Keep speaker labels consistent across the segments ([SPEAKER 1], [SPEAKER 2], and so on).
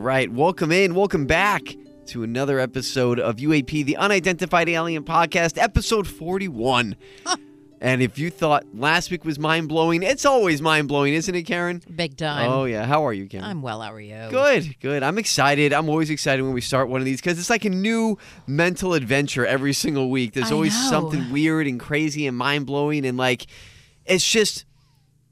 [SPEAKER 1] Right, welcome in, welcome back to another episode of UAP, the Unidentified Alien Podcast, episode 41. and if you thought last week was mind blowing, it's always mind blowing, isn't it, Karen?
[SPEAKER 2] Big time.
[SPEAKER 1] Oh, yeah. How are you, Karen?
[SPEAKER 2] I'm well. How are you?
[SPEAKER 1] Good, good. I'm excited. I'm always excited when we start one of these because it's like a new mental adventure every single week. There's
[SPEAKER 2] I
[SPEAKER 1] always
[SPEAKER 2] know.
[SPEAKER 1] something weird and crazy and mind blowing. And like, it's just,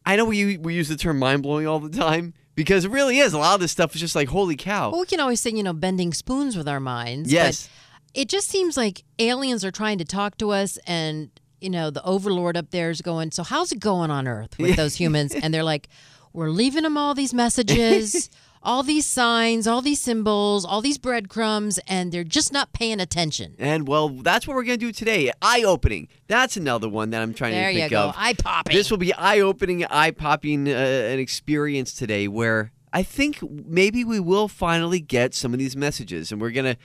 [SPEAKER 1] I know we, we use the term mind blowing all the time because it really is. A lot of this stuff is just like, holy cow.
[SPEAKER 2] Well, we can always say, you know, bending spoons with our minds.
[SPEAKER 1] Yes.
[SPEAKER 2] But it just seems like aliens are trying to talk to us and, you know, the overlord up there is going, so how's it going on Earth with those humans? And they're like, we're leaving them all these messages, all these signs, all these symbols, all these breadcrumbs, and they're just not paying attention.
[SPEAKER 1] And well, that's what we're going to do today. Eye opening. That's another one that I'm trying
[SPEAKER 2] There
[SPEAKER 1] to
[SPEAKER 2] you
[SPEAKER 1] think
[SPEAKER 2] go.
[SPEAKER 1] of.
[SPEAKER 2] Eye popping.
[SPEAKER 1] This will be eye opening, eye popping uh, an experience today where I think maybe we will finally get some of these messages and we're going to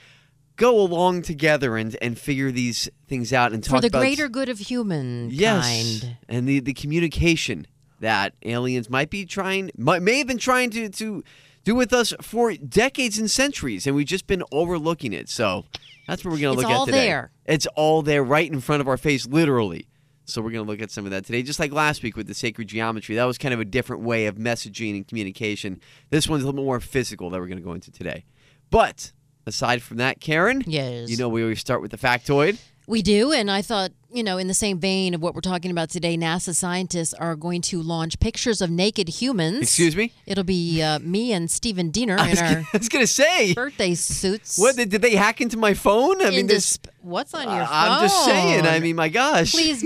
[SPEAKER 1] go along together and, and figure these things out and talk
[SPEAKER 2] For the
[SPEAKER 1] about
[SPEAKER 2] greater good of humankind.
[SPEAKER 1] Yes, and the the communication that aliens might be trying, might, may have been trying to to do with us for decades and centuries, and we've just been overlooking it. So that's what we're going to look at today.
[SPEAKER 2] there.
[SPEAKER 1] It's all there, right in front of our face, literally. So we're going to look at some of that today, just like last week with the sacred geometry. That was kind of a different way of messaging and communication. This one's a little more physical that we're going to go into today. But aside from that, Karen,
[SPEAKER 2] Yes.
[SPEAKER 1] you know we always start with the factoid.
[SPEAKER 2] We do, and I thought, you know, in the same vein of what we're talking about today, NASA scientists are going to launch pictures of naked humans.
[SPEAKER 1] Excuse me.
[SPEAKER 2] It'll be uh, me and Stephen Diener
[SPEAKER 1] I
[SPEAKER 2] in our
[SPEAKER 1] gonna, I was gonna say.
[SPEAKER 2] birthday suits.
[SPEAKER 1] What did, they hack into my phone? I mean, this.
[SPEAKER 2] what's on your phone?
[SPEAKER 1] I'm just saying. I mean, my gosh.
[SPEAKER 2] please.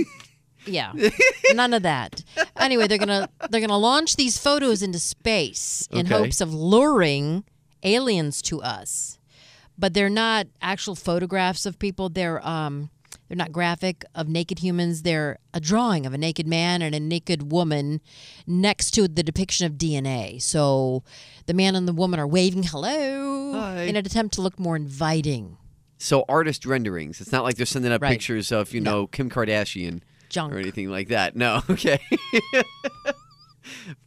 [SPEAKER 2] Yeah, none of that. Anyway, they're gonna they're gonna launch these photos into space in
[SPEAKER 1] Okay.
[SPEAKER 2] hopes of luring aliens to us, but they're not actual photographs of people. They're um they're not graphic of naked humans. They're a drawing of a naked man and a naked woman next to the depiction of DNA. So the man and the woman are waving hello
[SPEAKER 1] Hi.
[SPEAKER 2] in an attempt to look more inviting.
[SPEAKER 1] So artist renderings. It's not like they're sending up
[SPEAKER 2] Right.
[SPEAKER 1] pictures of you know Kim Kardashian
[SPEAKER 2] Junk.
[SPEAKER 1] or anything like that. No. Okay.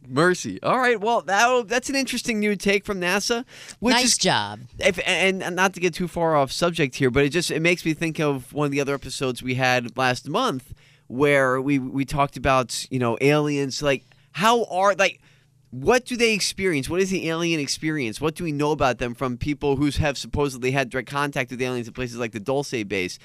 [SPEAKER 1] Mercy. All right. Well, that that's an interesting new take from NASA. Which
[SPEAKER 2] nice
[SPEAKER 1] is
[SPEAKER 2] job.
[SPEAKER 1] if and, and not to get too far off subject here, but it just it makes me think of one of the other episodes we had last month where we we talked about you know aliens like how are like what do they experience? What is the alien experience? What do we know about them from people who have supposedly had direct contact with aliens in places like the Dulce base?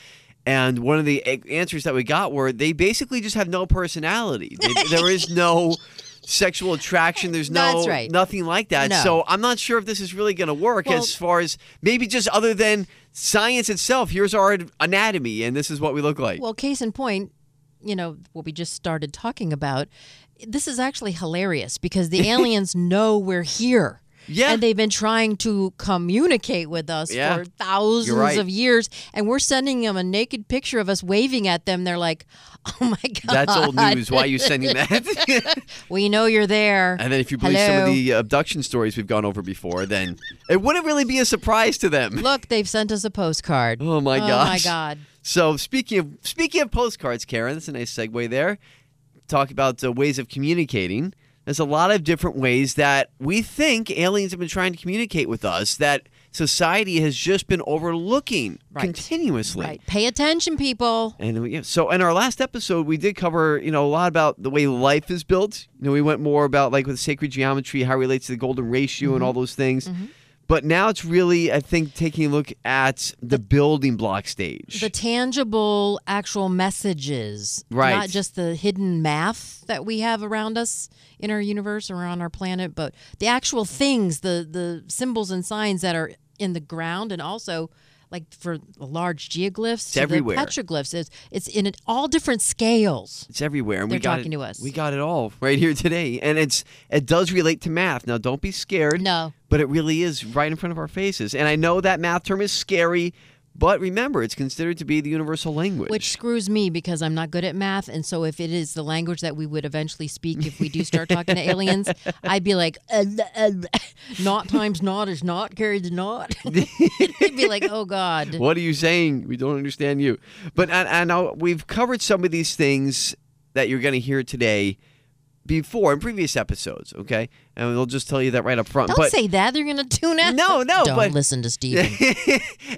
[SPEAKER 1] And one of the answers that we got were they basically just have no personality. They, there is no sexual attraction. There's no
[SPEAKER 2] That's right.
[SPEAKER 1] nothing like that.
[SPEAKER 2] No.
[SPEAKER 1] So I'm not sure if this is really going to work
[SPEAKER 2] Well-
[SPEAKER 1] as far as maybe just other than science itself. Here's our anatomy, and this is what we look like.
[SPEAKER 2] Well, case in point, you know, what we just started talking about, this is actually hilarious because the aliens know we're here.
[SPEAKER 1] Yeah.
[SPEAKER 2] And they've been trying to communicate with us
[SPEAKER 1] Yeah.
[SPEAKER 2] for thousands
[SPEAKER 1] right.
[SPEAKER 2] of years. And we're sending them a naked picture of us waving at them. They're like, oh my God.
[SPEAKER 1] That's old news. Why are you sending that?
[SPEAKER 2] We know you're there.
[SPEAKER 1] and then if you believe some of the abduction stories we've gone over before, then it wouldn't really be a surprise to them.
[SPEAKER 2] Look, they've sent us a postcard.
[SPEAKER 1] Oh my God.
[SPEAKER 2] Oh my. God.
[SPEAKER 1] So speaking of speaking of postcards, Karen, that's a nice segue there. Talk about uh, ways of communicating. There's a lot of different ways that we think aliens have been trying to communicate with us that society has just been overlooking
[SPEAKER 2] Right.
[SPEAKER 1] continuously.
[SPEAKER 2] Right. Pay attention, people.
[SPEAKER 1] And yeah, so in our last episode, we did cover, you know, a lot about the way life is built. You know, we went more about like with sacred geometry, how it relates to the golden ratio
[SPEAKER 2] Mm-hmm.
[SPEAKER 1] and all those things. But now it's really, I think, taking a look at the building block stage.
[SPEAKER 2] The tangible, actual messages,
[SPEAKER 1] Right.
[SPEAKER 2] Not just the hidden math that we have around us in our universe or on our planet, but the actual things, the the symbols and signs that are in the ground, and also like for large geoglyphs, to
[SPEAKER 1] everywhere.
[SPEAKER 2] Petroglyphs, it's, it's in all different scales.
[SPEAKER 1] It's everywhere, and we
[SPEAKER 2] They're
[SPEAKER 1] got
[SPEAKER 2] talking
[SPEAKER 1] it,
[SPEAKER 2] to us.
[SPEAKER 1] We got it all right here today, and it's it does relate to math. Now, don't be scared.
[SPEAKER 2] No.
[SPEAKER 1] but it really is right in front of our faces. And I know that math term is scary, but remember, it's considered to be the universal language.
[SPEAKER 2] Which screws me because I'm not good at math. And so, if it is the language that we would eventually speak if we do start talking to aliens, I'd be like, uh, uh, naught times not is not carry the not. It'd be like, oh, God.
[SPEAKER 1] What are you saying? We don't understand you. But I, I know we've covered some of these things that you're going to hear today before in previous episodes. Okay, and we'll just tell you that right up front.
[SPEAKER 2] Don't
[SPEAKER 1] but
[SPEAKER 2] say that. They're going to tune out.
[SPEAKER 1] No, no,
[SPEAKER 2] Don't
[SPEAKER 1] but-
[SPEAKER 2] listen to Steven.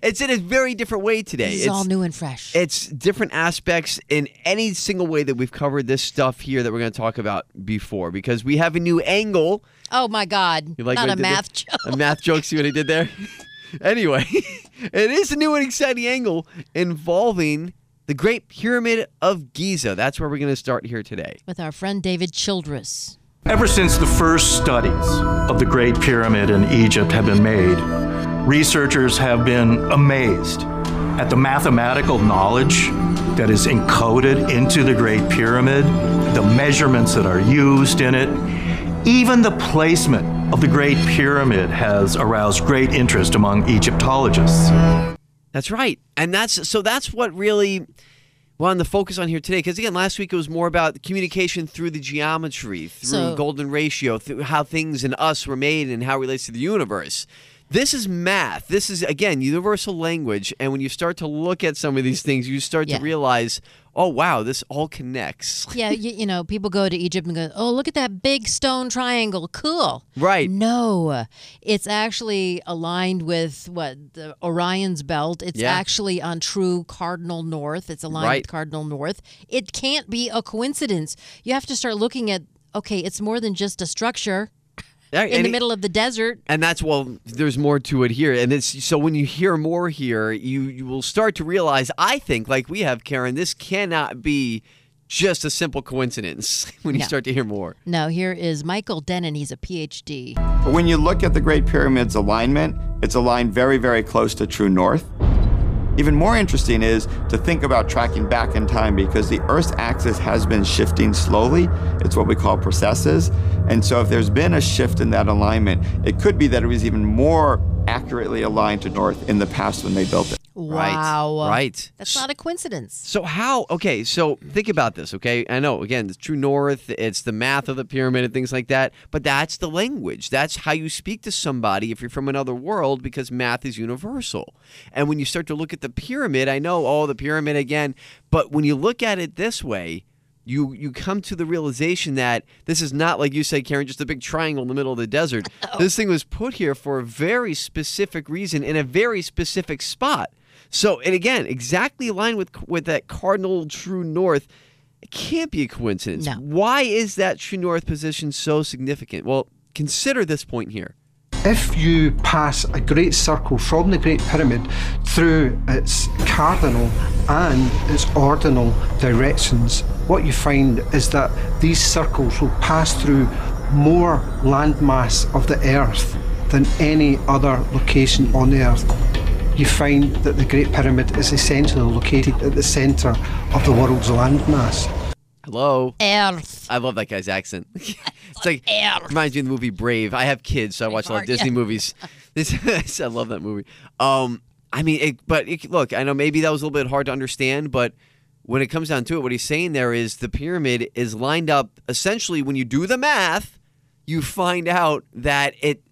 [SPEAKER 1] it's in a very different way today. It's,
[SPEAKER 2] all new and fresh.
[SPEAKER 1] it's different aspects in any single way that we've covered this stuff here that we're going to talk about before because we have a new angle.
[SPEAKER 2] oh, my God.
[SPEAKER 1] You like
[SPEAKER 2] not
[SPEAKER 1] a I
[SPEAKER 2] a
[SPEAKER 1] did there?
[SPEAKER 2] math joke.
[SPEAKER 1] A math joke. See what I did there? anyway, it is a new and exciting angle involving the Great Pyramid of Giza. That's where we're going to start here today.
[SPEAKER 2] With our friend David Childress.
[SPEAKER 3] Ever since the first studies of the Great Pyramid in Egypt have been made, researchers have been amazed at the mathematical knowledge that is encoded into the Great Pyramid, the measurements that are used in it. Even the placement of the Great Pyramid has aroused great interest among Egyptologists.
[SPEAKER 1] That's right. And that's so that's what really wanted to focus on here today. Because again, last week it was more about communication through the geometry, through
[SPEAKER 2] So-
[SPEAKER 1] golden ratio, through how things and us were made and how it relates to the universe. This is math. This is again universal language. And when you start to look at some of these things, you start
[SPEAKER 2] Yeah.
[SPEAKER 1] to realize, oh wow, this all connects.
[SPEAKER 2] Yeah, you, you know, people go to Egypt and go, "Oh, look at that big stone triangle, cool."
[SPEAKER 1] Right.
[SPEAKER 2] No, it's actually aligned with what the Orion's belt. It's
[SPEAKER 1] Yeah.
[SPEAKER 2] actually on true cardinal north. It's aligned
[SPEAKER 1] Right.
[SPEAKER 2] with cardinal north. It can't be a coincidence. You have to start looking at. Okay, it's more than just a structure in
[SPEAKER 1] and
[SPEAKER 2] the
[SPEAKER 1] it-
[SPEAKER 2] middle of the desert.
[SPEAKER 1] And that's well, there's more to it here, and it's so when you hear more here, you you will start to realize. I think, like we have, Karen, this cannot be just a simple coincidence when you
[SPEAKER 2] No.
[SPEAKER 1] start to hear more.
[SPEAKER 2] Now, here is Michael Dennin. He's a PhD.
[SPEAKER 4] When you look at the Great Pyramid's alignment, it's aligned very, very close to true north. Even more interesting is to think about tracking back in time because the Earth's axis has been shifting slowly. It's what we call precesses. And so if there's been a shift in that alignment, it could be that it was even more accurately aligned to north in the past when they built it.
[SPEAKER 2] Wow.
[SPEAKER 1] Right. Right.
[SPEAKER 2] That's not a coincidence.
[SPEAKER 1] So how? Okay, so think about this. Okay, I know again, it's true north. It's the math of the pyramid and things like that. But that's the language. That's how you speak to somebody if you're from another world because math is universal. And when you start to look at the pyramid, I know, oh, the pyramid again. But when you look at it this way. You, you come to the realization that this is not like you said, Karen, just a big triangle in the middle of the desert. Oh. This thing was put here for a very specific reason in a very specific spot. So, and again, exactly aligned with with that cardinal true north. It can't be a coincidence.
[SPEAKER 2] No.
[SPEAKER 1] Why is that true north position so significant? Well, consider this point here.
[SPEAKER 5] If you pass a great circle from the Great Pyramid through its cardinal and its ordinal directions, what you find is that these circles will pass through more landmass of the Earth than any other location on the Earth. You find that the Great Pyramid is essentially located at the centre of the world's landmass.
[SPEAKER 1] Hello.
[SPEAKER 2] Earth.
[SPEAKER 1] I love that guy's accent. it's like reminds me of the movie Brave. I have kids, so I watch a lot of Disney
[SPEAKER 2] yeah.
[SPEAKER 1] movies. This, I love that movie. Um, I mean, it, but it, look, I know maybe that was a little bit hard to understand, but when it comes down to it, what he's saying there is the pyramid is lined up. Essentially, when you do the math, you find out that it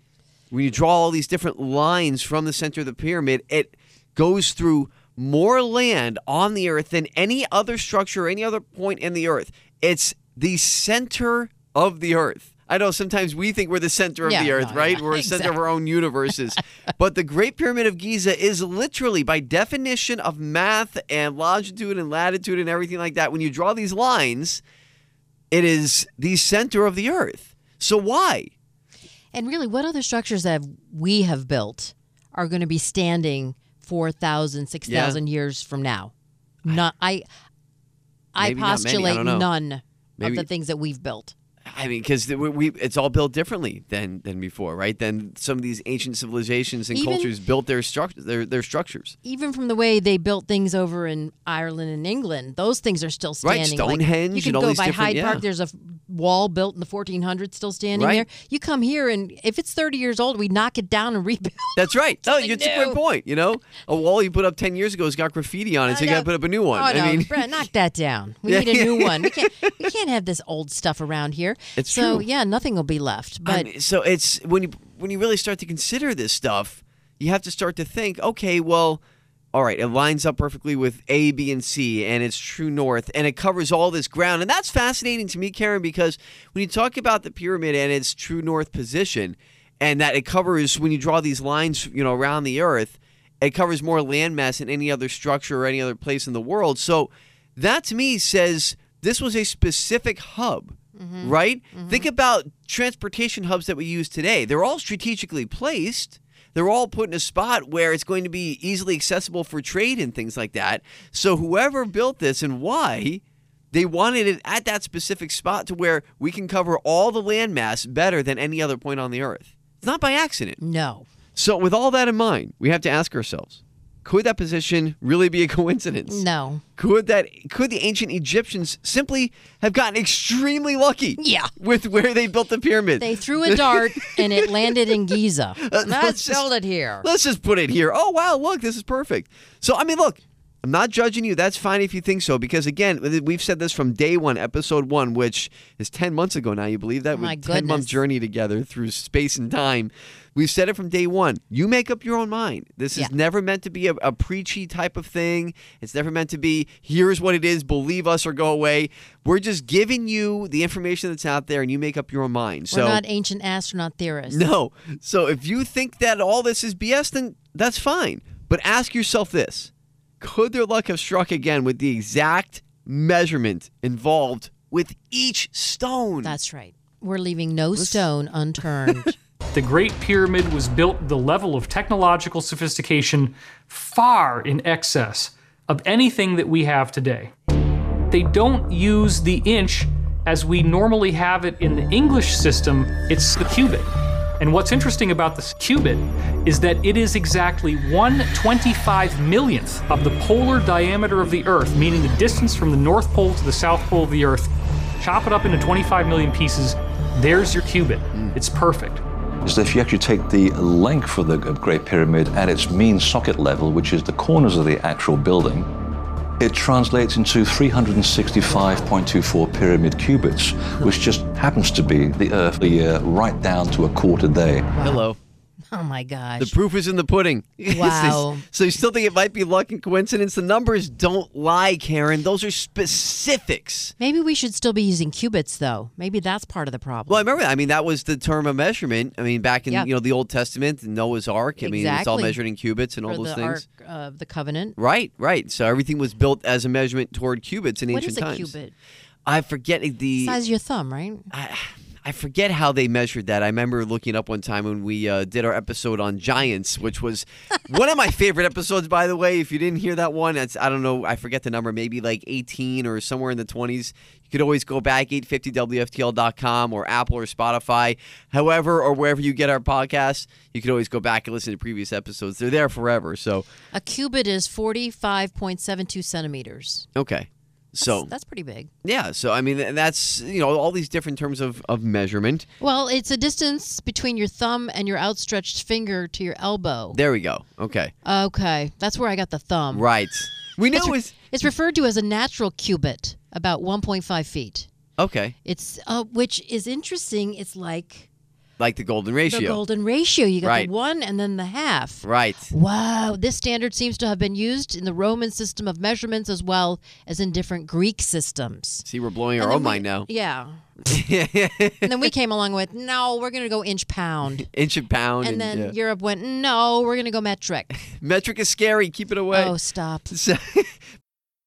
[SPEAKER 1] when you draw all these different lines from the center of the pyramid, it goes through more land on the earth than any other structure, or any other point in the earth. It's the center of the earth. I know sometimes we think we're the center of
[SPEAKER 2] Yeah,
[SPEAKER 1] the earth,
[SPEAKER 2] no,
[SPEAKER 1] right?
[SPEAKER 2] yeah,
[SPEAKER 1] we're the center of our own universes. but the Great Pyramid of Giza is literally, by definition of math and longitude and latitude and everything like that, when you draw these lines, it is the center of the earth. So why?
[SPEAKER 2] And really, what other structures that we have built are going to be standing 4,000, 6,000 years from now? Not, I, I
[SPEAKER 1] not I
[SPEAKER 2] postulate
[SPEAKER 1] know.
[SPEAKER 2] none
[SPEAKER 1] Maybe-
[SPEAKER 2] of the things that we've built.
[SPEAKER 1] I mean, because we, we it's all built differently than than before, right? Than some of these ancient civilizations and
[SPEAKER 2] Even-
[SPEAKER 1] cultures built their structures, their their structures.
[SPEAKER 2] Even from the way they built things over in Ireland and England, those things are still
[SPEAKER 1] Right,
[SPEAKER 2] standing. Like,
[SPEAKER 1] Stonehenge
[SPEAKER 2] you can
[SPEAKER 1] and all
[SPEAKER 2] go by Hyde
[SPEAKER 1] yeah.
[SPEAKER 2] Park. There's a wall built in the 1400s still standing
[SPEAKER 1] Right.
[SPEAKER 2] there. You come here, and if it's 30 years old, we knock it down and rebuild.
[SPEAKER 1] That's right. No,
[SPEAKER 2] Something
[SPEAKER 1] it's a great point. You know, a wall you put up ten years ago has got graffiti on it, so you got to put up a new one.
[SPEAKER 2] Oh, no,
[SPEAKER 1] I mean,
[SPEAKER 2] Brett, knock that down. We
[SPEAKER 1] Yeah,
[SPEAKER 2] need a new one. We can't. We can't have this old stuff around here.
[SPEAKER 1] It's
[SPEAKER 2] so
[SPEAKER 1] true.
[SPEAKER 2] yeah, nothing will be left.
[SPEAKER 1] I
[SPEAKER 2] But
[SPEAKER 1] mean, so it's when you when you really start to consider this stuff, you have to start to think, okay, well, all right, it lines up perfectly with A, B, and C, and it's true north, and it covers all this ground, and that's fascinating to me, Karen, because when you talk about the pyramid and its true north position, and that it covers when you draw these lines, you know, around the Earth, it covers more landmass than any other structure or any other place in the world. So that to me says this was a specific hub, Mm-hmm. right? Mm-hmm. Think about transportation hubs that we use today. They're all strategically placed. They're all put in a spot where it's going to be easily accessible for trade and things like that. So whoever built this and why, they wanted it at that specific spot to where we can cover all the landmass better than any other point on the earth. It's not by accident.
[SPEAKER 2] no,
[SPEAKER 1] So, with all that in mind, we have to ask ourselves: Could that position really be a coincidence?
[SPEAKER 2] no.
[SPEAKER 1] Could that? Could the ancient Egyptians simply have gotten extremely lucky?
[SPEAKER 2] Yeah.
[SPEAKER 1] With where they built the pyramid.
[SPEAKER 2] They threw a dart and it landed in Giza.
[SPEAKER 1] Uh,
[SPEAKER 2] let's
[SPEAKER 1] Let's
[SPEAKER 2] build it here.
[SPEAKER 1] Let's just put it here. Oh wow, look, this is perfect. So I mean, look, I'm not judging you. That's fine if you think so, because again, we've said this from day one, episode one, which is ten months ago now. You believe that?
[SPEAKER 2] Oh, my
[SPEAKER 1] ten month journey together through space and time. We've said it from day one. You make up your own mind. This is
[SPEAKER 2] Yeah.
[SPEAKER 1] never meant to be a, a preachy type of thing. It's never meant to be here's what it is, believe us or go away. We're just giving you the information that's out there, and you make up your own mind. So
[SPEAKER 2] We're not ancient astronaut theorists.
[SPEAKER 1] no. So if you think that all this is BS, then that's fine. But ask yourself this Could their luck have struck again with the exact measurement involved with each stone?
[SPEAKER 2] That's right. We're leaving no stone unturned.
[SPEAKER 6] The Great Pyramid was built the level of technological sophistication far in excess of anything that we have today. They don't use the inch as we normally have it in the English system, it's the cubit. And what's interesting about this cubit is that it is exactly 1 25 millionth of the polar diameter of the Earth, meaning the distance from the North Pole to the South Pole of the Earth. Chop it up into 25 million pieces, there's your cubit. Mm. It's perfect.
[SPEAKER 7] Is that if you actually take the length of the Great Pyramid at its mean socket level, which is the corners of the actual building, it translates into 365.24 pyramid cubits, which just happens to be the Earth a year right down to a quarter day.
[SPEAKER 1] Hello.
[SPEAKER 2] Oh my gosh.
[SPEAKER 1] The proof is in the pudding.
[SPEAKER 2] Wow.
[SPEAKER 1] so you still think it might be luck and coincidence? The numbers don't lie, Karen. Those are specifics.
[SPEAKER 2] Maybe we should still be using cubits, though. Maybe that's part of the problem.
[SPEAKER 1] Well, I remember. I mean, that was the term of measurement. I mean, back in
[SPEAKER 2] Yeah.
[SPEAKER 1] you know the Old Testament, Noah's Ark. I mean, it's all measured in cubits and all those
[SPEAKER 2] the
[SPEAKER 1] things.
[SPEAKER 2] Ark of the Covenant.
[SPEAKER 1] Right, right. So everything was built as a measurement toward cubits in
[SPEAKER 2] What
[SPEAKER 1] ancient
[SPEAKER 2] is a
[SPEAKER 1] times.
[SPEAKER 2] cubit?
[SPEAKER 1] I forget the.
[SPEAKER 2] Size of your thumb, right?
[SPEAKER 1] I, I forget how they measured that. I remember looking up one time when we uh, did our episode on giants, which was one of my favorite episodes, by the way. If you didn't hear that one, that's I don't know, I forget the number, maybe like 18 or somewhere in the 20s. You could always go back 850wftl.com or Apple or Spotify, however or wherever you get our podcast. You could always go back and listen to previous episodes. They're there forever. So
[SPEAKER 2] A cubit is 45.72 centimeters.
[SPEAKER 1] okay, so
[SPEAKER 2] That's pretty big.
[SPEAKER 1] yeah, so I mean, that's you know all these different terms of of measurement.
[SPEAKER 2] Well, it's a distance between your thumb and your outstretched finger to your elbow.
[SPEAKER 1] There we go. Okay,
[SPEAKER 2] Okay, that's where I got the thumb.
[SPEAKER 1] right. We know
[SPEAKER 2] It's, re-
[SPEAKER 1] it's
[SPEAKER 2] it's referred to as a natural cubit, about 1.5 feet.
[SPEAKER 1] okay.
[SPEAKER 2] It's uh, which is interesting. It's like
[SPEAKER 1] like the golden ratio.
[SPEAKER 2] The golden ratio. You got
[SPEAKER 1] Right.
[SPEAKER 2] the one and then the half.
[SPEAKER 1] Right.
[SPEAKER 2] Wow, this standard seems to have been used in the Roman system of measurements as well as in different Greek systems.
[SPEAKER 1] See, we're blowing our own
[SPEAKER 2] we-
[SPEAKER 1] mind now.
[SPEAKER 2] Yeah. and then we came along with, no, we're going to go inch pound.
[SPEAKER 1] Inch and pound.
[SPEAKER 2] And then
[SPEAKER 1] yeah.
[SPEAKER 2] Europe went, no, we're going to go metric.
[SPEAKER 1] metric is scary. Keep it away.
[SPEAKER 2] Oh, stop.
[SPEAKER 1] So-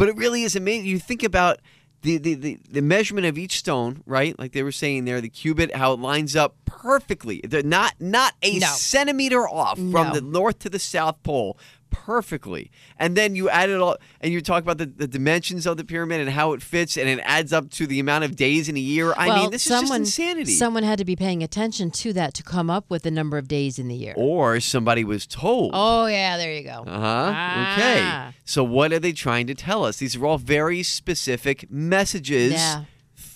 [SPEAKER 1] But it really is amazing. You think about the, the, the, the measurement of each stone, right? Like they were saying there, the cubit, how it lines up perfectly. They're not not a
[SPEAKER 2] No.
[SPEAKER 1] centimeter off
[SPEAKER 2] No.
[SPEAKER 1] from the north to the south pole. Perfectly. And then you add it all and you talk about the, the dimensions of the pyramid and how it fits and it adds up to the amount of days in a year. I
[SPEAKER 2] well,
[SPEAKER 1] mean, this
[SPEAKER 2] someone,
[SPEAKER 1] is just insanity.
[SPEAKER 2] Someone had to be paying attention to that to come up with the number of days in the year.
[SPEAKER 1] or somebody was told.
[SPEAKER 2] Oh, yeah, there you go.
[SPEAKER 1] Uh huh. Okay.
[SPEAKER 2] Ah.
[SPEAKER 1] So, what are they trying to tell us? These are all very specific messages
[SPEAKER 2] Yeah.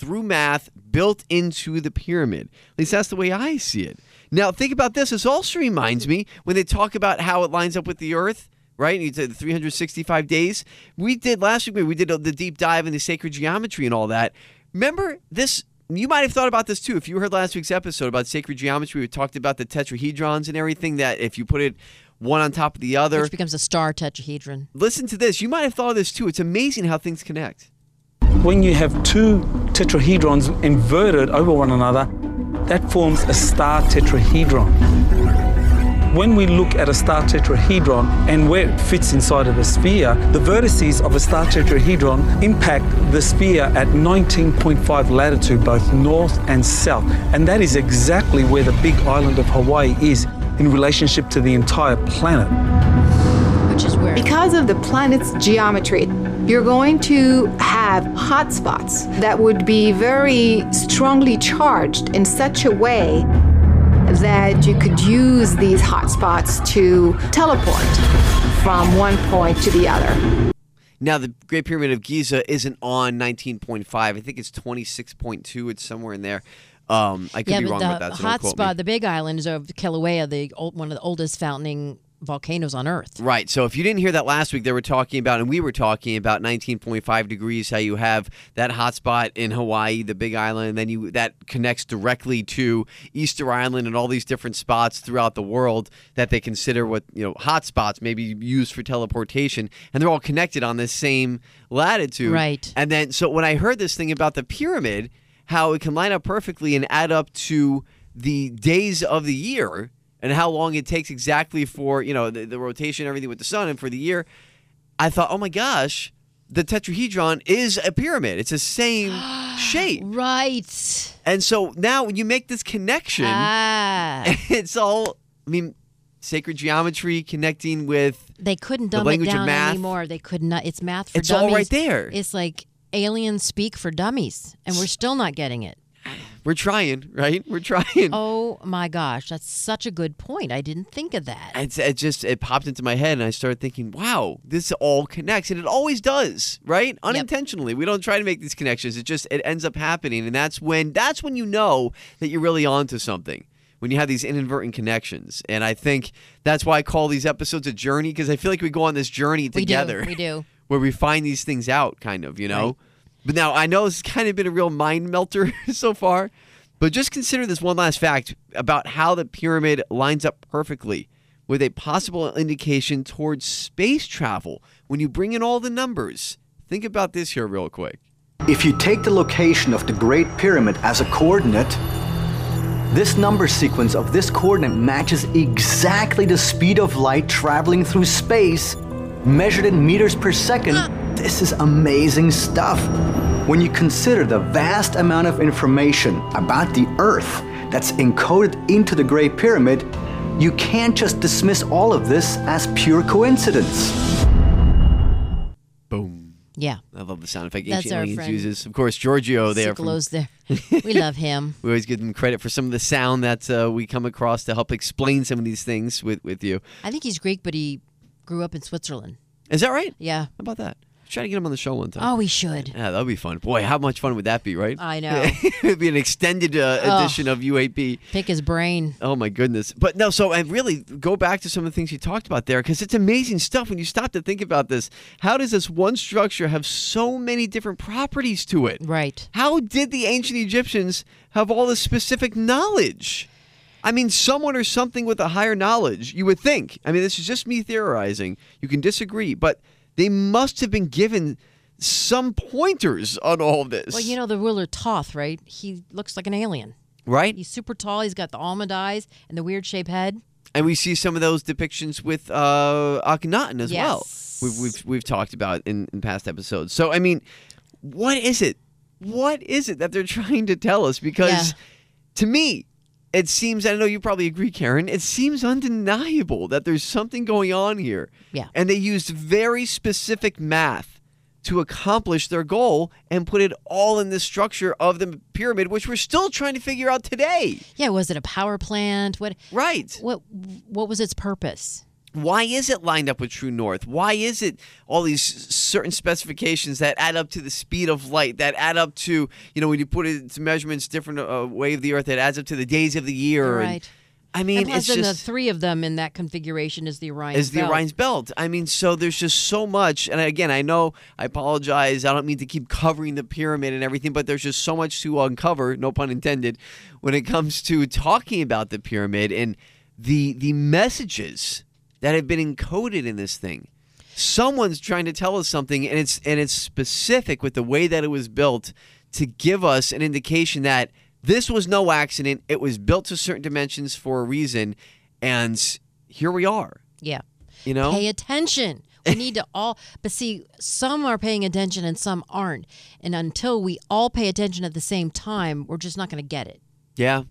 [SPEAKER 1] Through math built into the pyramid. At least that's the way I see it. Now, think about this. This also reminds me when they talk about how it lines up with the Earth. Right, you said 365 days. We did last week. We did the deep dive into sacred geometry and all that. Remember this? You might have thought about this too. If you heard last week's episode about sacred geometry, we talked about the tetrahedrons and everything. That if you put it one on top of the other,
[SPEAKER 2] Which becomes a star tetrahedron.
[SPEAKER 1] listen to this. You might have thought of this too. It's amazing how things connect.
[SPEAKER 8] When you have two tetrahedrons inverted over one another, that forms a star tetrahedron. When we look at a star tetrahedron and where it fits inside of a sphere, the vertices of a star tetrahedron impact the sphere at 19.5 latitude, both north and south. And that is exactly where the big island of Hawaii is in relationship to the entire planet.
[SPEAKER 2] Which is where
[SPEAKER 9] Because of the planet's geometry, you're going to have hotspots that would be very strongly charged in such a way that you could use these hotspots to teleport from one point to the other.
[SPEAKER 1] Now, the Great Pyramid of Giza isn't on 19.5. I think it's 26.2. It's somewhere in there. Um, I could
[SPEAKER 2] yeah,
[SPEAKER 1] be wrong
[SPEAKER 2] the
[SPEAKER 1] about that. So don't quote me.
[SPEAKER 2] hotspot, the big island, is of Kilauea, the old, one of the oldest fountaining volcanoes on Earth.
[SPEAKER 1] Right. So if you didn't hear that last week, they were talking about, and we were talking about 19.5 degrees. How you have that hot spot in Hawaii, the Big Island, and then you that connects directly to Easter Island and all these different spots throughout the world that they consider what you know hot spots, maybe used for teleportation, and they're all connected on this same latitude.
[SPEAKER 2] Right.
[SPEAKER 1] And then so when I heard this thing about the pyramid, how it can line up perfectly and add up to the days of the year and how long it takes exactly for you know the, the rotation, everything with the sun, and for the year. I thought, oh my gosh, the tetrahedron is a pyramid. It's the same shape,
[SPEAKER 2] Right.
[SPEAKER 1] and so now when you make this connection,
[SPEAKER 2] Ah.
[SPEAKER 1] it's all. I mean, sacred geometry connecting with
[SPEAKER 2] They couldn't
[SPEAKER 1] The
[SPEAKER 2] dumb it
[SPEAKER 1] language of
[SPEAKER 2] down
[SPEAKER 1] math.
[SPEAKER 2] anymore. They could not. It's math for
[SPEAKER 1] It's all
[SPEAKER 2] dummies.
[SPEAKER 1] right there.
[SPEAKER 2] It's like aliens speak for dummies, and we're still not getting it.
[SPEAKER 1] We're trying, right? We're trying.
[SPEAKER 2] Oh my gosh, that's such a good point. I didn't think of that.
[SPEAKER 1] It's, it just it popped into my head, and I started thinking, "Wow, this all connects," and it always does, right? Unintentionally, we don't try to make these connections. It just it ends up happening, and that's when that's when you know that you're really onto something. When you have these inadvertent connections, and I think that's why I call these episodes a journey because I feel like we go on this journey
[SPEAKER 2] We do,
[SPEAKER 1] together.
[SPEAKER 2] we do.
[SPEAKER 1] where we find these things out, kind of, you know.
[SPEAKER 2] Right.
[SPEAKER 1] But now I know it's kind of been a real mind melter so far, but just consider this one last fact about how the pyramid lines up perfectly with a possible indication towards space travel when you bring in all the numbers. Think about this here, real quick.
[SPEAKER 10] If you take the location of the Great Pyramid as a coordinate, This number sequence of this coordinate matches exactly the speed of light traveling through space, measured in meters per second. This is amazing stuff. When you consider the vast amount of information about the Earth that's encoded into the Great Pyramid, you can't just dismiss all of this as pure coincidence.
[SPEAKER 1] Boom.
[SPEAKER 2] Yeah.
[SPEAKER 1] I love the sound effect
[SPEAKER 2] That's
[SPEAKER 1] Ancient
[SPEAKER 2] our
[SPEAKER 1] Aliens
[SPEAKER 2] friend
[SPEAKER 1] uses. Of course, Giorgio there. From,
[SPEAKER 2] Tsoukalos there. We love him.
[SPEAKER 1] we always give them credit for some of the sound that uh, we come across to help explain some of these things with, with you.
[SPEAKER 2] I think he's Greek, but he grew up in Switzerland.
[SPEAKER 1] Is that right?
[SPEAKER 2] Yeah.
[SPEAKER 1] How about that? Try to get him on the show one time.
[SPEAKER 2] Oh, we should.
[SPEAKER 1] Yeah, that'd be fun. Boy, how much fun would that be, right?
[SPEAKER 2] I know.
[SPEAKER 1] It'd be an extended uh,
[SPEAKER 2] Oh.
[SPEAKER 1] edition of UAP.
[SPEAKER 2] Pick his brain.
[SPEAKER 1] Oh my goodness! But no, so I really go back to some of the things you talked about there because it's amazing stuff when you stop to think about this. How does this one structure have so many different properties to it?
[SPEAKER 2] Right.
[SPEAKER 1] How did the ancient Egyptians have all this specific knowledge? I mean, someone or something with a higher knowledge, you would think. I mean, this is just me theorizing. You can disagree, but they must have been given some pointers on all of this.
[SPEAKER 2] Well, you know the ruler Thoth, right? He looks like an alien.
[SPEAKER 1] right?
[SPEAKER 2] He's super tall. He's got the almond eyes and the weird shaped head.
[SPEAKER 1] And we see some of those depictions with uh, Akhenaten as well. We've, we've we've talked about in, in past episodes. So I mean, what is it? What is it that they're trying to tell us? Because
[SPEAKER 2] Yeah.
[SPEAKER 1] to me, it seems. I know you probably agree, Karen. It seems undeniable that there's something going on here.
[SPEAKER 2] Yeah.
[SPEAKER 1] And they used very specific math to accomplish their goal and put it all in the structure of the pyramid, which we're still trying to figure out today.
[SPEAKER 2] Yeah, was it a power plant? What?
[SPEAKER 1] Right.
[SPEAKER 2] What? What was its purpose?
[SPEAKER 1] Why is it lined up with True North? Why is it all these certain specifications that add up to the speed of light, that add up to, you know, when you put it into measurements, different uh, way of the Earth, that adds up to the days of the year. and-
[SPEAKER 2] Right.
[SPEAKER 1] I mean,
[SPEAKER 2] and
[SPEAKER 1] it's just
[SPEAKER 2] the three of them in that configuration is the Orion.
[SPEAKER 1] is the
[SPEAKER 2] belt.
[SPEAKER 1] Orion's belt. I mean, so there's just so much. And again, I know I apologize. I don't mean to keep covering the pyramid and everything, but there's just so much to uncover, no pun intended, when it comes to talking about the pyramid and the the messages that have been encoded in this thing. Someone's trying to tell us something, and it's and it's specific with the way that it was built to give us an indication that this was no accident. It was built to certain dimensions for a reason, and here we are.
[SPEAKER 2] Yeah.
[SPEAKER 1] You know,
[SPEAKER 2] Pay attention. We need to all, but see, some are paying attention and some aren't. And until we all pay attention at the same time, we're just not going to get it.
[SPEAKER 1] yeah.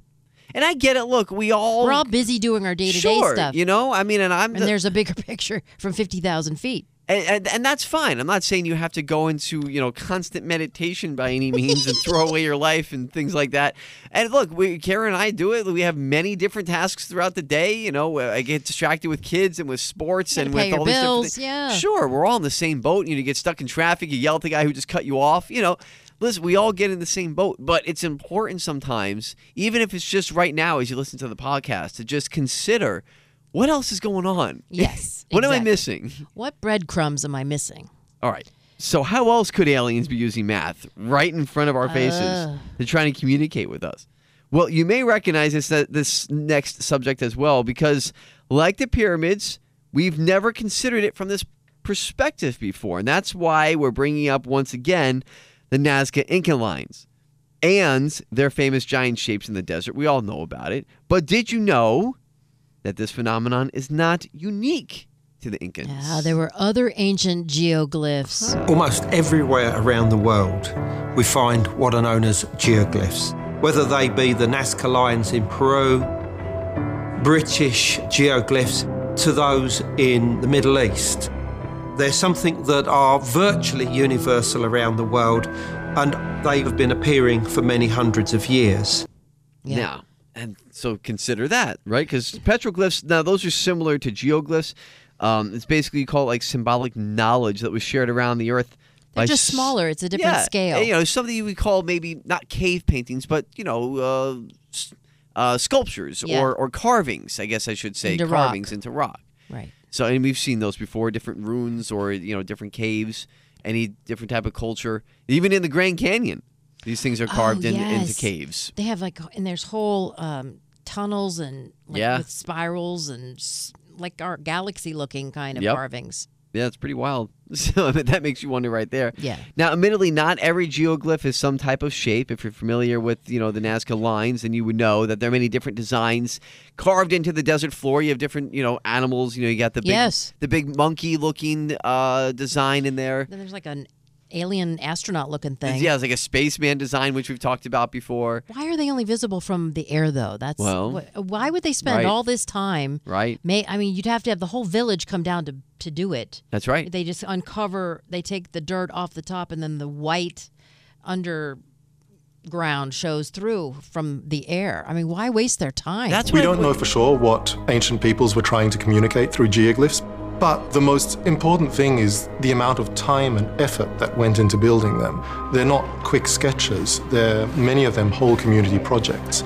[SPEAKER 1] And I get it. Look, we all
[SPEAKER 2] We're all busy doing our day to day stuff.
[SPEAKER 1] You know, I mean, and I'm
[SPEAKER 2] and
[SPEAKER 1] the-
[SPEAKER 2] there's a bigger picture from 50,000 feet.
[SPEAKER 1] and, and, and that's fine. I'm not saying you have to go into you know constant meditation by any means and throw away your life and things like that. And look, we, Karen and I do it. We have many different tasks throughout the day. You know, I get distracted with kids and with sports and with all these different
[SPEAKER 2] bills,
[SPEAKER 1] things.
[SPEAKER 2] yeah.
[SPEAKER 1] Sure, we're all in the same boat. You know, you get stuck in traffic. You yell at the guy who just cut you off. You know. Listen, we all get in the same boat, but it's important sometimes, even if it's just right now as you listen to the podcast, to just consider what else is going on.
[SPEAKER 2] Yes.
[SPEAKER 1] what am I missing?
[SPEAKER 2] What breadcrumbs am I missing?
[SPEAKER 1] All right. So how else could aliens be using math right in front of our faces
[SPEAKER 2] Ugh.
[SPEAKER 1] to try and communicate with us? Well, you may recognize this uh, this next subject as well because like the pyramids, we've never considered it from this perspective before. And that's why we're bringing up once again the Nazca Inca lines and their famous giant shapes in the desert. We all know about it. But did you know that this phenomenon is not unique to the Incans?
[SPEAKER 2] Ah, there were other ancient geoglyphs.
[SPEAKER 11] Almost everywhere around the world, we find what are known as geoglyphs, whether they be the Nazca lines in Peru, British geoglyphs, to those in the Middle East. They're something that are virtually universal around the world, and they have been appearing for many hundreds of years.
[SPEAKER 1] Now, and so consider that, right? Because petroglyphs, now those are similar to geoglyphs. Um, it's basically you call it like symbolic knowledge that was shared around the earth.
[SPEAKER 2] They're just
[SPEAKER 1] s-
[SPEAKER 2] smaller. It's a different
[SPEAKER 1] yeah,
[SPEAKER 2] scale.
[SPEAKER 1] and, you know, something you would call maybe not cave paintings, but you know, uh, uh, sculptures
[SPEAKER 2] Yeah.
[SPEAKER 1] or or carvings. I guess I should say
[SPEAKER 2] Into rock.
[SPEAKER 1] carvings into rock.
[SPEAKER 2] Right.
[SPEAKER 1] So, and we've seen those before, different runes or you know, different caves, any different type of culture, even in the Grand Canyon. These things are carved
[SPEAKER 2] Oh,
[SPEAKER 1] in, into caves.
[SPEAKER 2] They have like, and there's whole um, tunnels and like
[SPEAKER 1] Yeah.
[SPEAKER 2] with spirals and like our galaxy looking kind of
[SPEAKER 1] Yep.
[SPEAKER 2] carvings.
[SPEAKER 1] Yeah, it's pretty wild. So that makes you wonder right there.
[SPEAKER 2] Yeah.
[SPEAKER 1] Now, admittedly, not every geoglyph is some type of shape. If you're familiar with, you know, the Nazca lines, then you would know that there are many different designs carved into the desert floor. You have different, you know, animals. You know, you got the big,
[SPEAKER 2] Yes.
[SPEAKER 1] the big monkey-looking uh, design in there.
[SPEAKER 2] Then there's like an alien astronaut looking thing.
[SPEAKER 1] Yeah, it's like a spaceman design, which we've talked about before.
[SPEAKER 2] Why are they only visible from the air, though? That's
[SPEAKER 1] Well,
[SPEAKER 2] wh- why would they spend
[SPEAKER 1] right.
[SPEAKER 2] all this time?
[SPEAKER 1] Right.
[SPEAKER 2] May I mean, you'd have to have the whole village come down to to do it.
[SPEAKER 1] That's right.
[SPEAKER 2] They just uncover. They take the dirt off the top, and then the white underground shows through from the air. I mean, why waste their time?
[SPEAKER 12] That's we don't know for sure what ancient peoples were trying to communicate through geoglyphs, but the most important thing is the amount of time and effort that went into building them. They're not quick sketches, they're many of them whole community projects.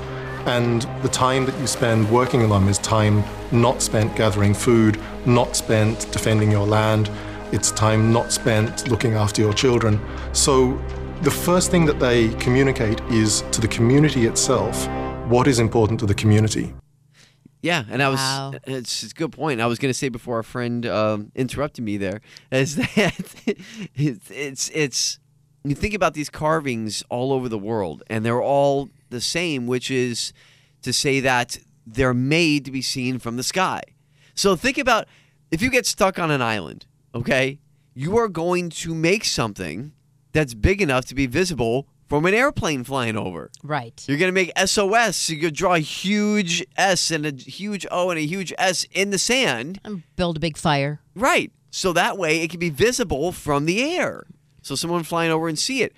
[SPEAKER 12] And the time that you spend working on them is time not spent gathering food, not spent defending your land, it's time not spent looking after your children. So the first thing that they communicate is to the community itself what is important to the community.
[SPEAKER 1] Yeah, and I was.
[SPEAKER 2] Wow.
[SPEAKER 1] It's, it's a good point. I was going to say before our friend um, interrupted me there is that it's, it's it's you think about these carvings all over the world, and they're all the same, which is to say that they're made to be seen from the sky. So think about if you get stuck on an island, okay, you are going to make something that's big enough to be visible from an airplane flying over.
[SPEAKER 2] right.
[SPEAKER 1] You're gonna make SOS. You're gonna draw a huge S and a huge O and a huge S in the sand.
[SPEAKER 2] And build a big fire.
[SPEAKER 1] Right. So that way it can be visible from the air. So someone flying over and see it.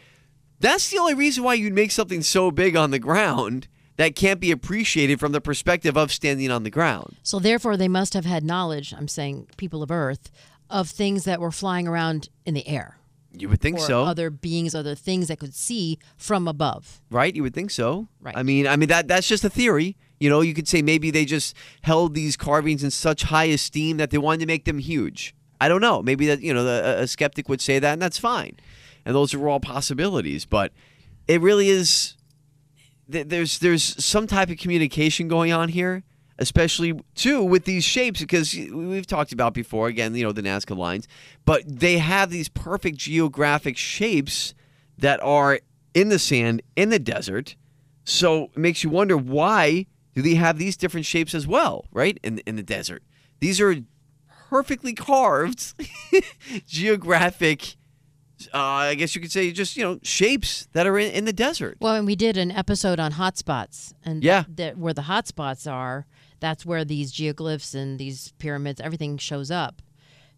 [SPEAKER 1] That's the only reason why you'd make something so big on the ground that can't be appreciated from the perspective of standing on the ground.
[SPEAKER 2] So therefore, they must have had knowledge. I'm saying people of Earth of things that were flying around in the air.
[SPEAKER 1] You would think so.
[SPEAKER 2] Other beings, other things that could see from above.
[SPEAKER 1] Right? You would think so.
[SPEAKER 2] Right.
[SPEAKER 1] I mean, I mean that that's just a theory. You know, you could say maybe they just held these carvings in such high esteem that they wanted to make them huge. I don't know. Maybe that you know the, a skeptic would say that, and that's fine. And those are all possibilities. But it really is. th- There's there's some type of communication going on here, especially too with these shapes because we've talked about before. Again, you know the Nazca lines, but they have these perfect geographic shapes that are in the sand in the desert. So it makes you wonder why do they have these different shapes as well, right? In in the desert. These are perfectly carved geographic uh, I guess you could say just, you know, shapes that are in, in the desert.
[SPEAKER 2] Well, and we did an episode on hotspots, and
[SPEAKER 1] Yeah.
[SPEAKER 2] that where the hotspots are, that's where these geoglyphs and these pyramids, everything shows up.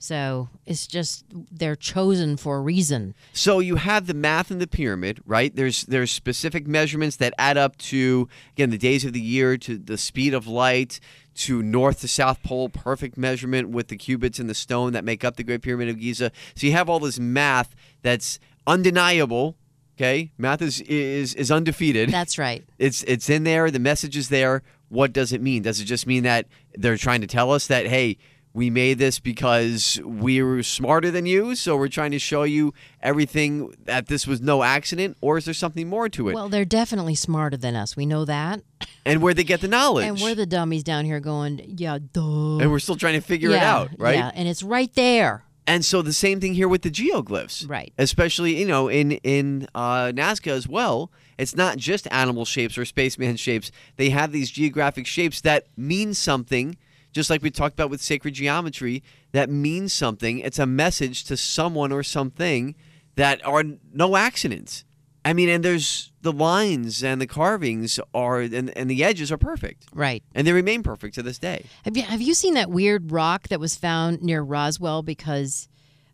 [SPEAKER 2] So it's just they're chosen for a reason.
[SPEAKER 1] So you have the math in the pyramid, right? There's there's specific measurements that add up to again the days of the year, to the speed of light, to north to south pole, perfect measurement with the cubits and the stone that make up the Great Pyramid of Giza. So you have all this math that's undeniable. Okay, math is is is undefeated.
[SPEAKER 2] That's right.
[SPEAKER 1] It's it's in there. The message is there. What does it mean? Does it just mean that they're trying to tell us that hey, we made this because we were smarter than you, so we're trying to show you everything that this was no accident, or is there something more to it?
[SPEAKER 2] Well, they're definitely smarter than us. We know that.
[SPEAKER 1] and where they get the knowledge?
[SPEAKER 2] And we're the dummies down here going, yeah, duh.
[SPEAKER 1] And we're still trying to figure it out, right?
[SPEAKER 2] Yeah, and it's right there.
[SPEAKER 1] And so the same thing here with the geoglyphs,
[SPEAKER 2] Right.
[SPEAKER 1] Especially you know in in uh, Nazca as well. It's not just animal shapes or spaceman shapes. They have these geographic shapes that mean something, just like we talked about with sacred geometry. That means something. It's a message to someone or something that are no accidents. I mean, and there's the lines and the carvings are and, and the edges are perfect,
[SPEAKER 2] Right.
[SPEAKER 1] and they remain perfect to this day.
[SPEAKER 2] Have you have you seen that weird rock that was found near Roswell? Because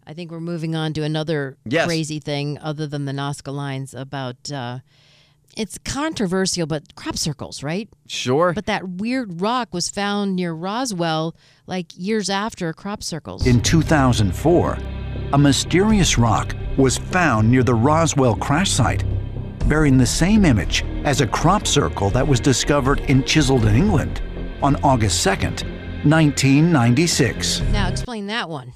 [SPEAKER 2] I think we're moving on to another
[SPEAKER 1] Yes.
[SPEAKER 2] crazy thing other than the Nazca lines about. Uh, it's controversial, but crop circles, right?
[SPEAKER 1] Sure.
[SPEAKER 2] But that weird rock was found near Roswell, like years after crop circles.
[SPEAKER 13] In 2004, a mysterious rock was found near the Roswell crash site, bearing the same image as a crop circle that was discovered in Chiseldon, England on August 2nd, 1996.
[SPEAKER 2] Now explain that one.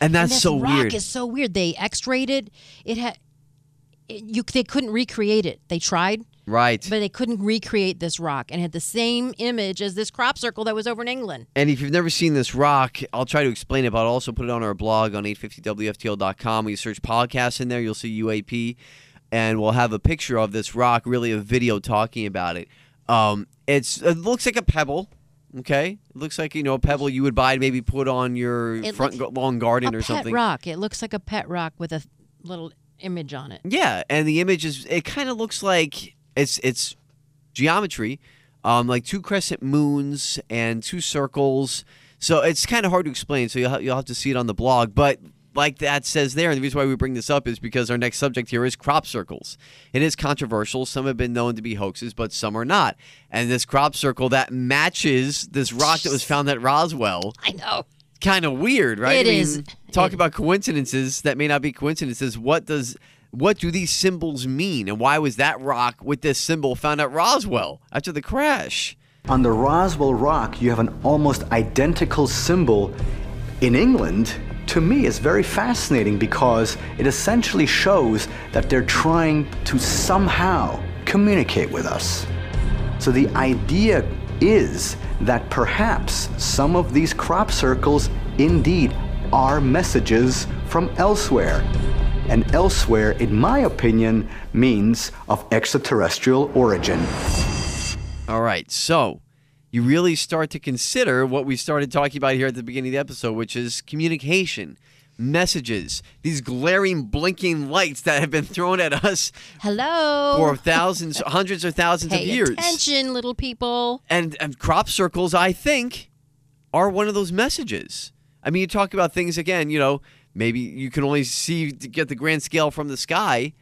[SPEAKER 1] And that's
[SPEAKER 2] this
[SPEAKER 1] so
[SPEAKER 2] rock
[SPEAKER 1] weird.
[SPEAKER 2] Rock is so weird. They X-rayed it. It had it, you. They couldn't recreate it. They tried.
[SPEAKER 1] Right.
[SPEAKER 2] But they couldn't recreate this rock and had the same image as this crop circle that was over in England.
[SPEAKER 1] And if you've never seen this rock, I'll try to explain it, but I'll also put it on our blog on 850WFTL.com. When you search podcasts in there, you'll see UAP, and we'll have a picture of this rock, really a video talking about it. Um, it's It looks like a pebble, okay? It looks like, you know, a pebble you would buy to maybe put on your
[SPEAKER 2] It
[SPEAKER 1] front lawn garden or something.
[SPEAKER 2] rock. It looks like a pet rock with a little image on it.
[SPEAKER 1] Yeah, and the image is it kind of looks like it's it's geometry, um, like two crescent moons and two circles. So it's kind of hard to explain. So you'll ha- you'll have to see it on the blog, but. Like that says there, and the reason why we bring this up is because our next subject here is crop circles. It is controversial. Some have been known to be hoaxes, but some are not. And this crop circle that matches this rock that was found at Roswell
[SPEAKER 2] I know.
[SPEAKER 1] kind of weird, right?
[SPEAKER 2] It
[SPEAKER 1] I mean,
[SPEAKER 2] is.
[SPEAKER 1] Talk about coincidences that may not be coincidences. What does what do these symbols mean, and why was that rock with this symbol found at Roswell after the crash?
[SPEAKER 10] On the Roswell Rock, you have an almost identical symbol in England. To me, is very fascinating because it essentially shows that they're trying to somehow communicate with us. So the idea is that perhaps some of these crop circles indeed are messages from elsewhere. And elsewhere, in my opinion, means of extraterrestrial origin.
[SPEAKER 1] All right, so you really start to consider what we started talking about here at the beginning of the episode, which is communication, messages, these glaring, blinking lights that have been thrown at us
[SPEAKER 2] Hello.
[SPEAKER 1] for thousands, hundreds or thousands
[SPEAKER 2] Pay
[SPEAKER 1] of years.
[SPEAKER 2] attention, little people.
[SPEAKER 1] And, and crop circles, I think, are one of those messages. I mean, you talk about things again, you know, maybe you can only see to get the grand scale from the sky,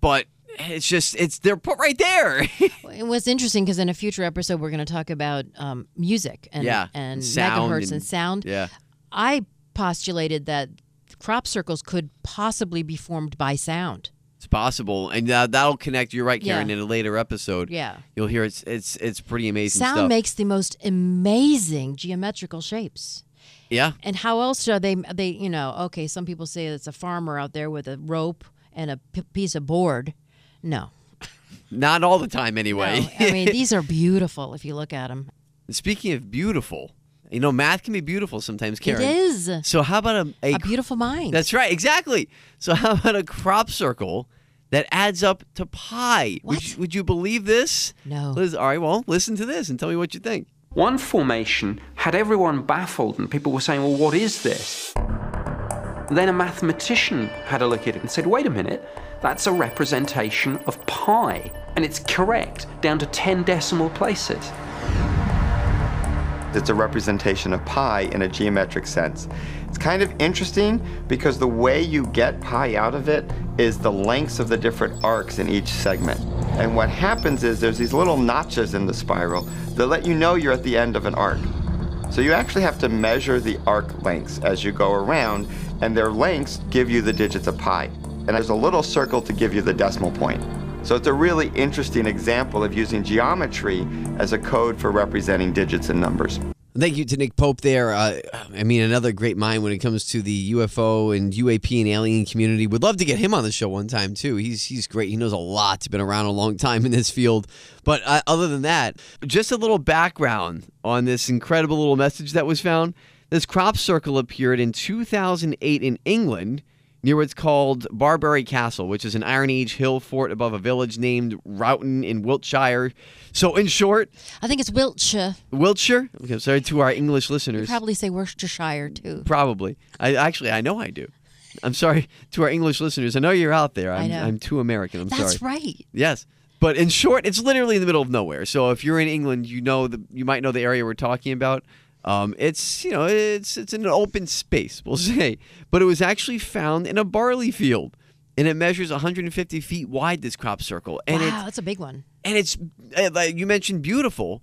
[SPEAKER 1] but it's just it's they're put right there.
[SPEAKER 2] It was interesting because in a future episode we're going to talk about um, music and
[SPEAKER 1] Yeah,
[SPEAKER 2] and
[SPEAKER 1] and sound
[SPEAKER 2] megahertz and,
[SPEAKER 1] and-
[SPEAKER 2] sound.
[SPEAKER 1] yeah.
[SPEAKER 2] I postulated that crop circles could possibly be formed by sound.
[SPEAKER 1] It's possible, and uh, that'll connect. You're right, Karen.
[SPEAKER 2] Yeah.
[SPEAKER 1] In a later episode,
[SPEAKER 2] Yeah.
[SPEAKER 1] you'll hear it's it's it's pretty amazing
[SPEAKER 2] sound
[SPEAKER 1] stuff.
[SPEAKER 2] makes the most amazing geometrical shapes.
[SPEAKER 1] Yeah,
[SPEAKER 2] And how else are they? They you know okay. Some people say it's a farmer out there with a rope and a p- piece of board. No,
[SPEAKER 1] not all the time anyway.
[SPEAKER 2] No. I mean these are beautiful if you look at them.
[SPEAKER 1] Speaking of beautiful, you know, math can be beautiful sometimes, Karen.
[SPEAKER 2] is.
[SPEAKER 1] So how about a a,
[SPEAKER 2] A beautiful mind.
[SPEAKER 1] That's right, exactly. So how about a crop circle that adds up to pi? Would you, would you believe this?
[SPEAKER 2] No.
[SPEAKER 1] Liz, all right, well, listen to this and tell me what you think.
[SPEAKER 14] One formation had everyone baffled, and people were saying, Well, what is this? Then a mathematician had a look at it and said, Wait a minute, that's a representation of pi, and it's correct down to 10 decimal places.
[SPEAKER 4] It's a representation of pi in a geometric sense. It's kind of interesting because the way you get pi out of it is the lengths of the different arcs in each segment. And what happens is there's these little notches in the spiral that let you know you're at the end of an arc. So you actually have to measure the arc lengths as you go around, and their lengths give you the digits of pi. And there's a little circle to give you the decimal point. So it's a really interesting example of using geometry as a code for representing digits and numbers.
[SPEAKER 1] Thank you to Nick Pope there. Uh, I mean, another great mind when it comes to the UFO and UAP and alien community. Would love to get him on the show one time too. He's he's great. He knows a lot. He's been around a long time in this field. But uh, other than that, just a little background on this incredible little message that was found. This crop circle appeared in 2008 in England near what's called Barbury Castle, which is an Iron Age hill fort above a village named Wroughton in Wiltshire. So, in short,
[SPEAKER 2] I think it's Wiltshire.
[SPEAKER 1] Wiltshire. Okay, sorry to our English
[SPEAKER 2] You
[SPEAKER 1] listeners.
[SPEAKER 2] probably say Worcestershire too.
[SPEAKER 1] Probably. I actually I know I do. I'm sorry to our English listeners. I know you're out there. I'm,
[SPEAKER 2] I know.
[SPEAKER 1] I'm too American. I'm
[SPEAKER 2] That's
[SPEAKER 1] sorry.
[SPEAKER 2] That's right.
[SPEAKER 1] Yes. But in short, it's literally in the middle of nowhere. So if you're in England, you know the you might know the area we're talking about. Um, it's you know it's it's an open space, we'll say. But it was actually found in a barley field, and it measures 150 feet wide. This crop circle, and
[SPEAKER 2] wow, that's a big one.
[SPEAKER 1] and it's uh, like you mentioned beautiful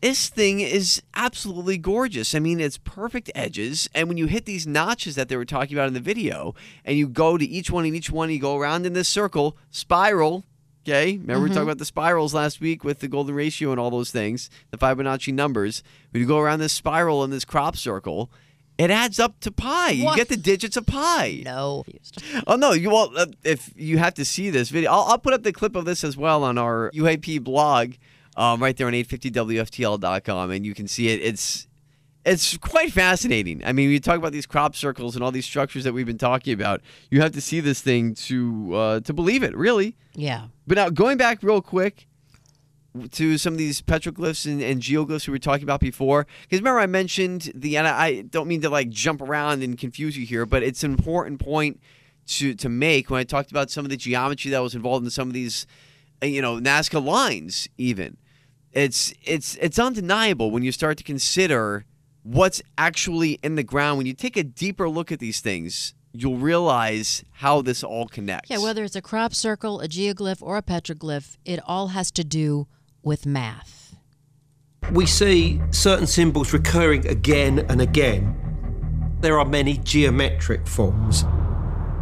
[SPEAKER 1] this thing is absolutely gorgeous i mean it's perfect edges and when you hit these notches that they were talking about in the video and you go to each one and each one you go around in this circle spiral okay remember we
[SPEAKER 2] Mhm.
[SPEAKER 1] talked about the spirals last week with the golden ratio and all those things the fibonacci numbers when you go around this spiral in this crop circle It adds up to pi. You get the digits of pi.
[SPEAKER 2] No.
[SPEAKER 1] Oh no! You well, uh, if you have to see this video, I'll, I'll put up the clip of this as well on our UAP blog, um, right there on 850wftl.com, and you can see it. It's it's quite fascinating. I mean, we talk about these crop circles and all these structures that we've been talking about. You have to see this thing to uh, to believe it, really.
[SPEAKER 2] Yeah.
[SPEAKER 1] But now going back real quick to some of these petroglyphs and, and geoglyphs we were talking about before, because remember I mentioned the, and I I don't mean to like jump around and confuse you here, but it's an important point to to make when I talked about some of the geometry that was involved in some of these, uh, you know, Nazca lines. Even it's it's it's undeniable when you start to consider what's actually in the ground. When you take a deeper look at these things, you'll realize how this all connects.
[SPEAKER 2] Yeah, whether it's a crop circle, a geoglyph, or a petroglyph, it all has to do with math.
[SPEAKER 11] We see certain symbols recurring again and again. There are many geometric forms.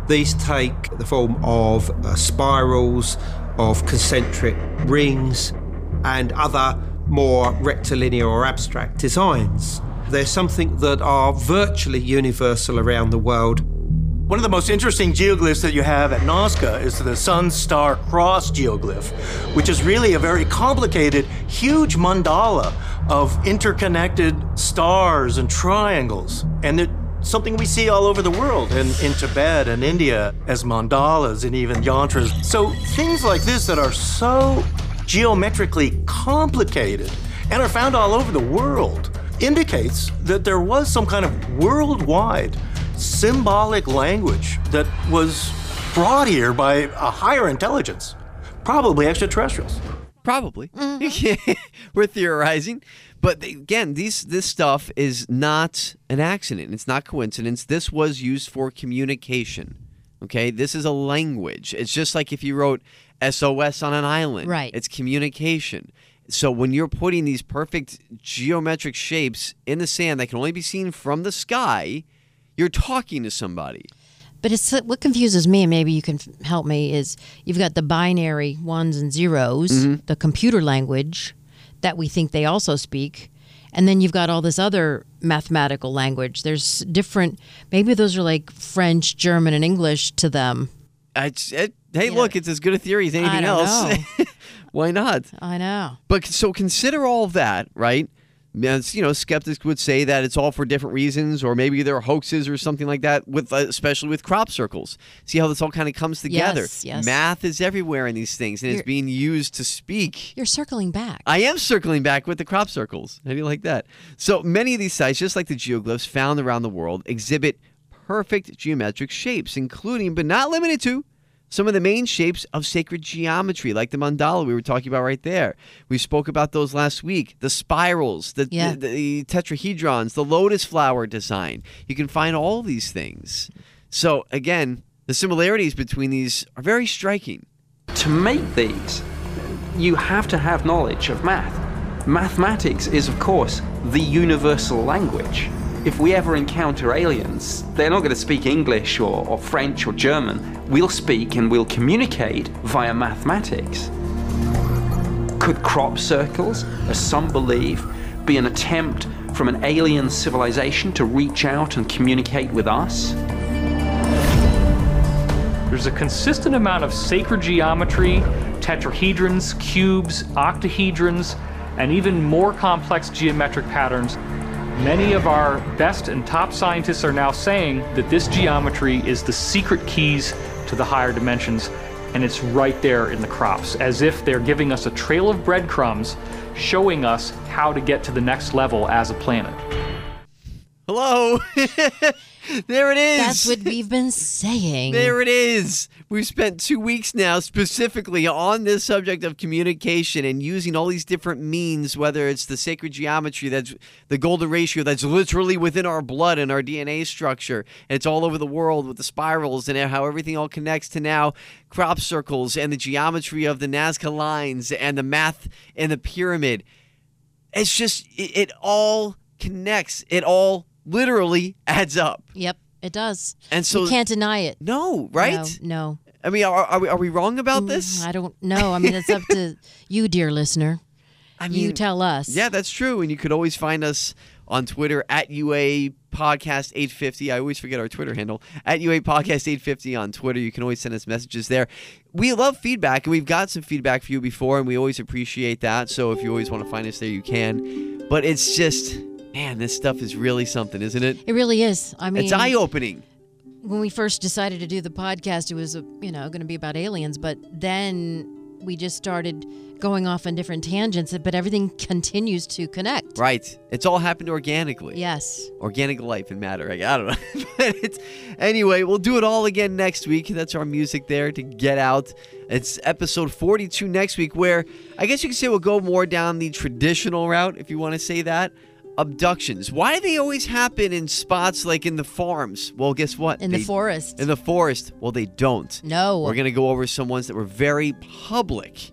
[SPEAKER 11] These take the form of uh, spirals, of concentric rings, and other more rectilinear or abstract designs. They're something that are virtually universal around the world.
[SPEAKER 3] One of the most interesting geoglyphs that you have at Nazca is the Sun Star Cross geoglyph, which is really a very complicated, huge mandala of interconnected stars and triangles. And something we see all over the world, in, in Tibet and India, as mandalas and even yantras. So things like this that are so geometrically complicated and are found all over the world indicates that there was some kind of worldwide symbolic language that was brought here by a higher intelligence, probably extraterrestrials.
[SPEAKER 1] Probably. Mm-hmm. We're theorizing. But again, these this stuff is not an accident. It's not coincidence. This was used for communication. Okay? This is a language. It's just like if you wrote SOS on an island.
[SPEAKER 2] Right.
[SPEAKER 1] It's communication. So when you're putting these perfect geometric shapes in the sand that can only be seen from the sky, you're talking to somebody.
[SPEAKER 2] But it's what confuses me, and maybe you can help me. Is you've got the binary ones and zeros,
[SPEAKER 1] Mhm.
[SPEAKER 2] the computer language that we think they also speak, and then you've got all this other mathematical language. There's different. Maybe those are like French, German, and English to them.
[SPEAKER 1] It's, it, hey, look, it's as good a theory as anything else. Why not?
[SPEAKER 2] I know.
[SPEAKER 1] But so consider all of that, right? As, you know, skeptics would say that it's all for different reasons, or maybe there are hoaxes or something like that. With uh, especially with crop circles, see how this all kind of comes together.
[SPEAKER 2] Yes, yes.
[SPEAKER 1] Math is everywhere in these things, and
[SPEAKER 2] You're-
[SPEAKER 1] it's being used to speak.
[SPEAKER 2] You're circling back.
[SPEAKER 1] I am circling back with the crop circles. How do you like that? So many of these sites, just like the geoglyphs found around the world, exhibit perfect geometric shapes, including but not limited to some of the main shapes of sacred geometry, like the mandala we were talking about right there. We spoke about those last week. The spirals, the,
[SPEAKER 2] Yeah.
[SPEAKER 1] the, the tetrahedrons, the lotus flower design. You can find all these things. So again, the similarities between these are very striking.
[SPEAKER 14] To make these, you have to have knowledge of math. Mathematics is, of course, the universal language. If we ever encounter aliens, they're not going to speak English or, or French or German. We'll speak and we'll communicate via mathematics. Could crop circles, as some believe, be an attempt from an alien civilization to reach out and communicate with us?
[SPEAKER 6] There's a consistent amount of sacred geometry, tetrahedrons, cubes, octahedrons, and even more complex geometric patterns. Many of our best and top scientists are now saying that this geometry is the secret keys to the higher dimensions, and it's right there in the crops, as if they're giving us a trail of breadcrumbs showing us how to get to the next level as a planet.
[SPEAKER 1] Hello. there it is.
[SPEAKER 2] That's what we've been saying.
[SPEAKER 1] There it is. We've spent two weeks now specifically on this subject of communication and using all these different means, whether it's the sacred geometry, that's the golden ratio, that's literally within our blood and our DNA structure. And it's all over the world with the spirals and how everything all connects to now crop circles and the geometry of the Nazca lines and the math and the pyramid. It's just, it, it all connects. It all literally adds up.
[SPEAKER 2] Yep, it does.
[SPEAKER 1] And so
[SPEAKER 2] you can't deny it.
[SPEAKER 1] No, right?
[SPEAKER 2] No. no.
[SPEAKER 1] I mean, are, are, we, are we wrong about mm, this?
[SPEAKER 2] I don't know. I mean, it's up to you, dear listener.
[SPEAKER 1] I mean, you
[SPEAKER 2] tell us.
[SPEAKER 1] Yeah, that's true. And you could always find us on Twitter at UA Podcast 850. I always forget our Twitter handle at UA Podcast 850 on Twitter. You can always send us messages there. We love feedback, and we've got some feedback for you before, and we always appreciate that. So if you always want to find us there, you can. But it's just, man, this stuff is really something, isn't it?
[SPEAKER 2] It really is. I mean,
[SPEAKER 1] it's eye opening.
[SPEAKER 2] when we first decided to do the podcast, it was uh, you know going to be about aliens, but then we just started going off on different tangents. But everything continues to connect.
[SPEAKER 1] Right. It's all happened organically.
[SPEAKER 2] Yes.
[SPEAKER 1] Organic life and matter. I, I don't know. but it's, anyway, we'll do it all again next week. That's our music there to get out. It's episode 42 next week, where I guess you could say we'll go more down the traditional route, if you want to say that. Abductions. Why do they always happen in spots like in the farms? Well, guess what?
[SPEAKER 2] In the forest.
[SPEAKER 1] In the forest. Well, they don't.
[SPEAKER 2] No.
[SPEAKER 1] We're going to go over some ones that were very public.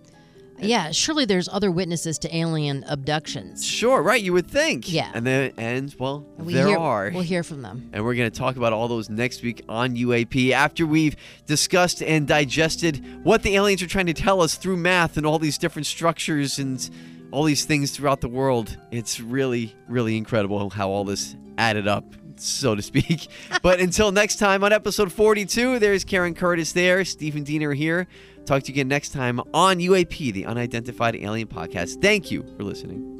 [SPEAKER 2] Yeah, surely there's other witnesses to alien abductions.
[SPEAKER 1] Sure, right? You would think.
[SPEAKER 2] Yeah.
[SPEAKER 1] And then, and well,
[SPEAKER 2] And we
[SPEAKER 1] there
[SPEAKER 2] hear,
[SPEAKER 1] are.
[SPEAKER 2] We'll hear from them.
[SPEAKER 1] And we're going to talk about all those next week on UAP after we've discussed and digested what the aliens are trying to tell us through math and all these different structures and all these things throughout the world. It's really, really incredible how all this added up, so to speak. but until next time on episode 42, there's Karen Curtis there, Stephen Dennin here. Talk to you again next time on UAP, the Unidentified Alien Podcast. Thank you for listening.